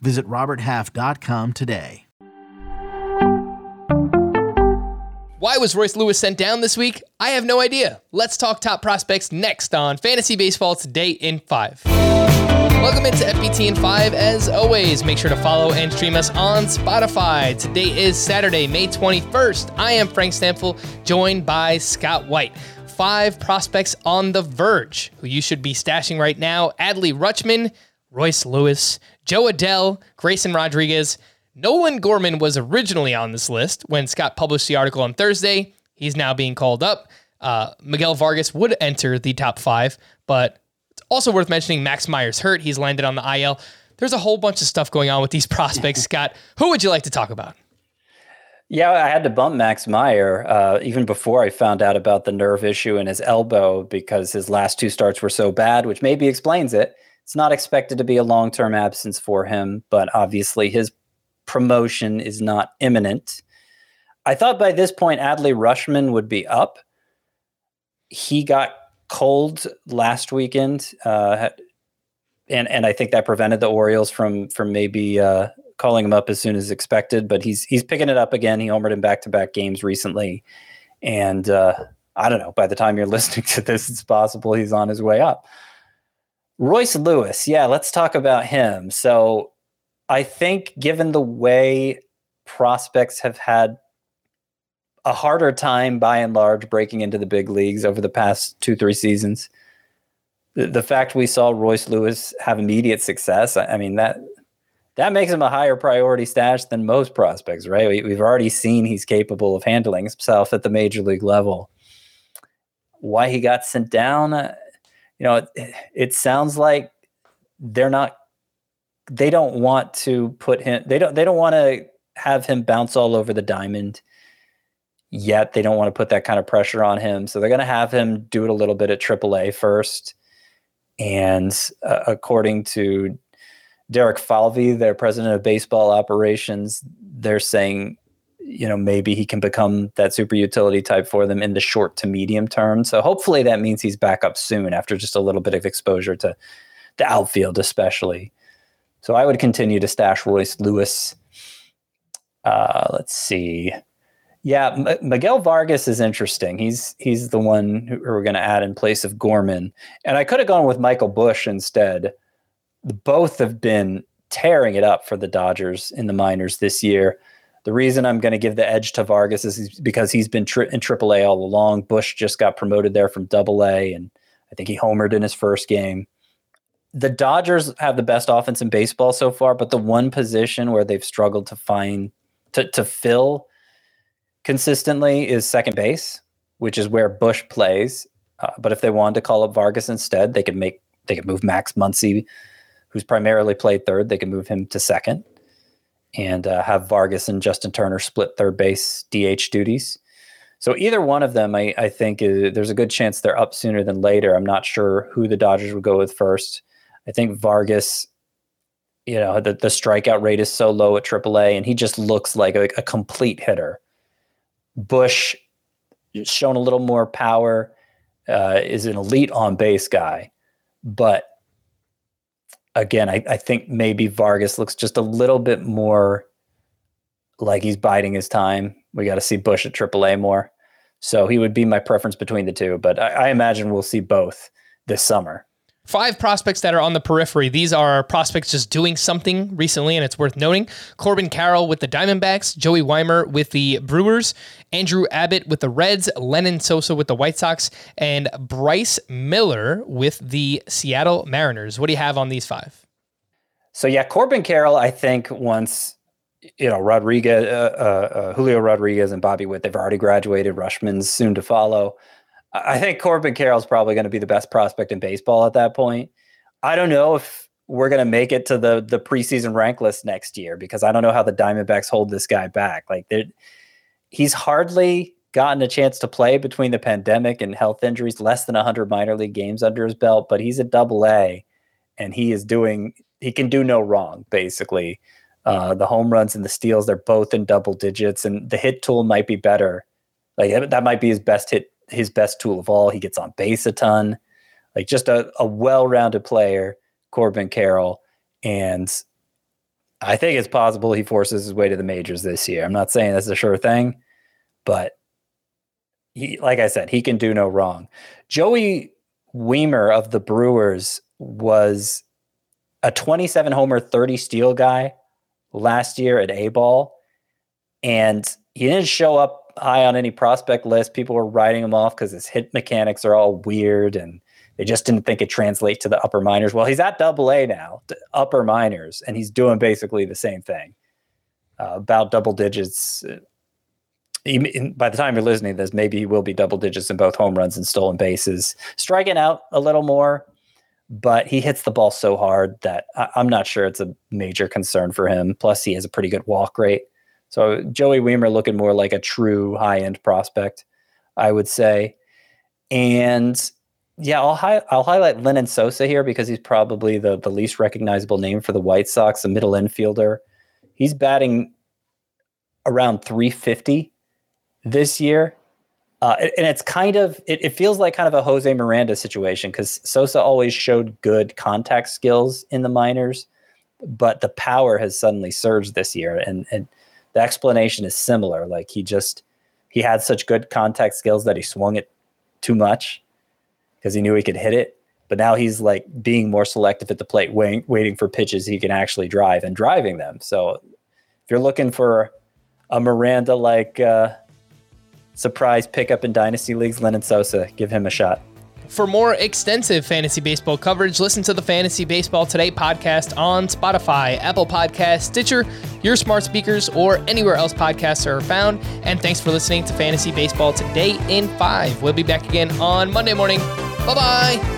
Visit RobertHalf.com today. Why was Royce Lewis sent down this week? I have no idea. Let's talk top prospects next on Fantasy Baseball Today in 5. Welcome into FBT in 5. As always, make sure to follow and stream us on Spotify. Today is Saturday, May 21st. I am Frank Stampfl, joined by Scott White. Five prospects on the verge who you should be stashing right now Adley Rutschman, Royce Lewis, Jo Adell, Grayson Rodriguez, Nolan Gorman was originally on this list when Scott published the article on Thursday. He's now being called up. Uh, Miguel Vargas would enter the top five, but it's also worth mentioning Max Meyer's hurt. He's landed on the IL. There's a whole bunch of stuff going on with these prospects. Scott, who would you like to talk about? Yeah, I had to bump Max Meyer uh, even before I found out about the nerve issue in his elbow because his last two starts were so bad, which maybe explains it. It's not expected to be a long term absence for him, but obviously his promotion is not imminent. I thought by this point Adley Rutschman would be up. He got cold last weekend, uh, and and I think that prevented the Orioles from from maybe uh, calling him up as soon as expected. But he's he's picking it up again. He homered in back to back games recently, and uh, I don't know. By the time you're listening to this, it's possible he's on his way up. Royce Lewis, yeah, let's talk about him. So I think given the way prospects have had a harder time by and large breaking into the big leagues over the past two, three seasons, the, the fact we saw Royce Lewis have immediate success, I, I, mean, that that makes him a higher priority stash than most prospects, right? We, we've already seen he's capable of handling himself at the major league level. Why he got sent down, you know, it, it sounds like they're not they don't want to put him they don't they don't want to have him bounce all over the diamond yet. They don't want to put that kind of pressure on him. So they're going to have him do it a little bit at AAA first. And uh, according to Derek Falvey their president of baseball operations they're saying you know maybe he can become that super utility type for them in the short to medium term so hopefully that means he's back up soon after just a little bit of exposure to the outfield especially so I would continue to stash Royce Lewis. Uh, let's see. Yeah, M- Miguel Vargas is interesting. He's he's the one who we're going to add in place of Gorman, and I could have gone with Michael Busch instead. Both have been tearing it up for the Dodgers in the minors this year. The reason I'm going to give the edge to Vargas is because he's been tri- in AAA all along. Busch just got promoted there from AA, and I think he homered in his first game the Dodgers have the best offense in baseball so far, but the one position where they've struggled to find to to fill consistently is second base, which is where Busch plays. Uh, but if they wanted to call up Vargas instead, they could make they could move Max Muncy, who's primarily played third. They could move him to second, and uh, have Vargas and Justin Turner split third base DH duties. So either one of them, I, I think, is, there's a good chance they're up sooner than later. I'm not sure who the Dodgers would go with first. I think Vargas, you know, the, the strikeout rate is so low at AAA, and he just looks like a, a complete hitter. Busch shown a little more power, uh, is an elite on base guy, but again, I, I think maybe Vargas looks just a little bit more like he's biding his time. We got to see Busch at AAA more. So he would be my preference between the two, but I, I imagine we'll see both this summer. Five prospects that are on the periphery. These are prospects just doing something recently, and it's worth noting. Corbin Carroll with the Diamondbacks, Joey Wiemer with the Brewers, Andrew Abbott with the Reds, Lenyn Sosa with the White Sox, and Bryce Miller with the Seattle Mariners. What do you have on these five? So yeah, Corbin Carroll, I think once you know Rodriguez, uh, uh, uh, Julio Rodriguez, and Bobby Witt, they've already graduated. Rutschman's soon to follow. I think Corbin Carroll's probably going to be the best prospect in baseball at that point. I don't know if we're going to make it to the the preseason rank list next year because I don't know how the Diamondbacks hold this guy back. Like he's hardly gotten a chance to play between the pandemic and health injuries, less than 100 minor league games under his belt, but he's a double A and he is doing he can do no wrong basically. Uh, the home runs and the steals, they're both in double digits, and the hit tool might be better. Like that might be his best hit, his best tool of all. He gets on base a ton, like just a, a well-rounded player, Corbin Carroll, and I think it's possible he forces his way to the majors this year. I'm not saying that's a sure thing, but he, like I said, he can do no wrong. Joey Wiemer of the Brewers was a 27 homer, 30 steal guy last year at A ball. And he didn't show up high on any prospect list. People were writing him off because his hit mechanics are all weird and they just didn't think it translates to the upper minors. Well, he's at double A now, upper minors, and he's doing basically the same thing. Uh, about double digits. He, by the time you're listening to this, maybe he will be double digits in both home runs and stolen bases, striking out a little more but he hits the ball so hard that I, am not sure it's a major concern for him. Plus, he has a pretty good walk rate. So Joey Wiemer looking more like a true high end prospect, I would say. And yeah, I'll hi- I'll highlight Lenyn Sosa here because he's probably the the least recognizable name for the White Sox, a middle infielder. He's batting around 350 this year. Uh, and it's kind of it, it, feels like kind of a Jose Miranda situation because Sosa always showed good contact skills in the minors, but the power has suddenly surged this year, and and the explanation is similar. Like he just he had such good contact skills that he swung it too much because he knew he could hit it, but now he's like being more selective at the plate, waiting waiting for pitches he can actually drive and driving them. So if you're looking for a Miranda like. Uh, surprise pickup in dynasty leagues, Lenyn Sosa. Give him a shot. For more extensive fantasy baseball coverage, listen to the Fantasy Baseball Today podcast on Spotify, Apple Podcasts, Stitcher, your smart speakers, or anywhere else podcasts are found. And thanks for listening to Fantasy Baseball Today in 5. We'll be back again on Monday morning. Bye bye.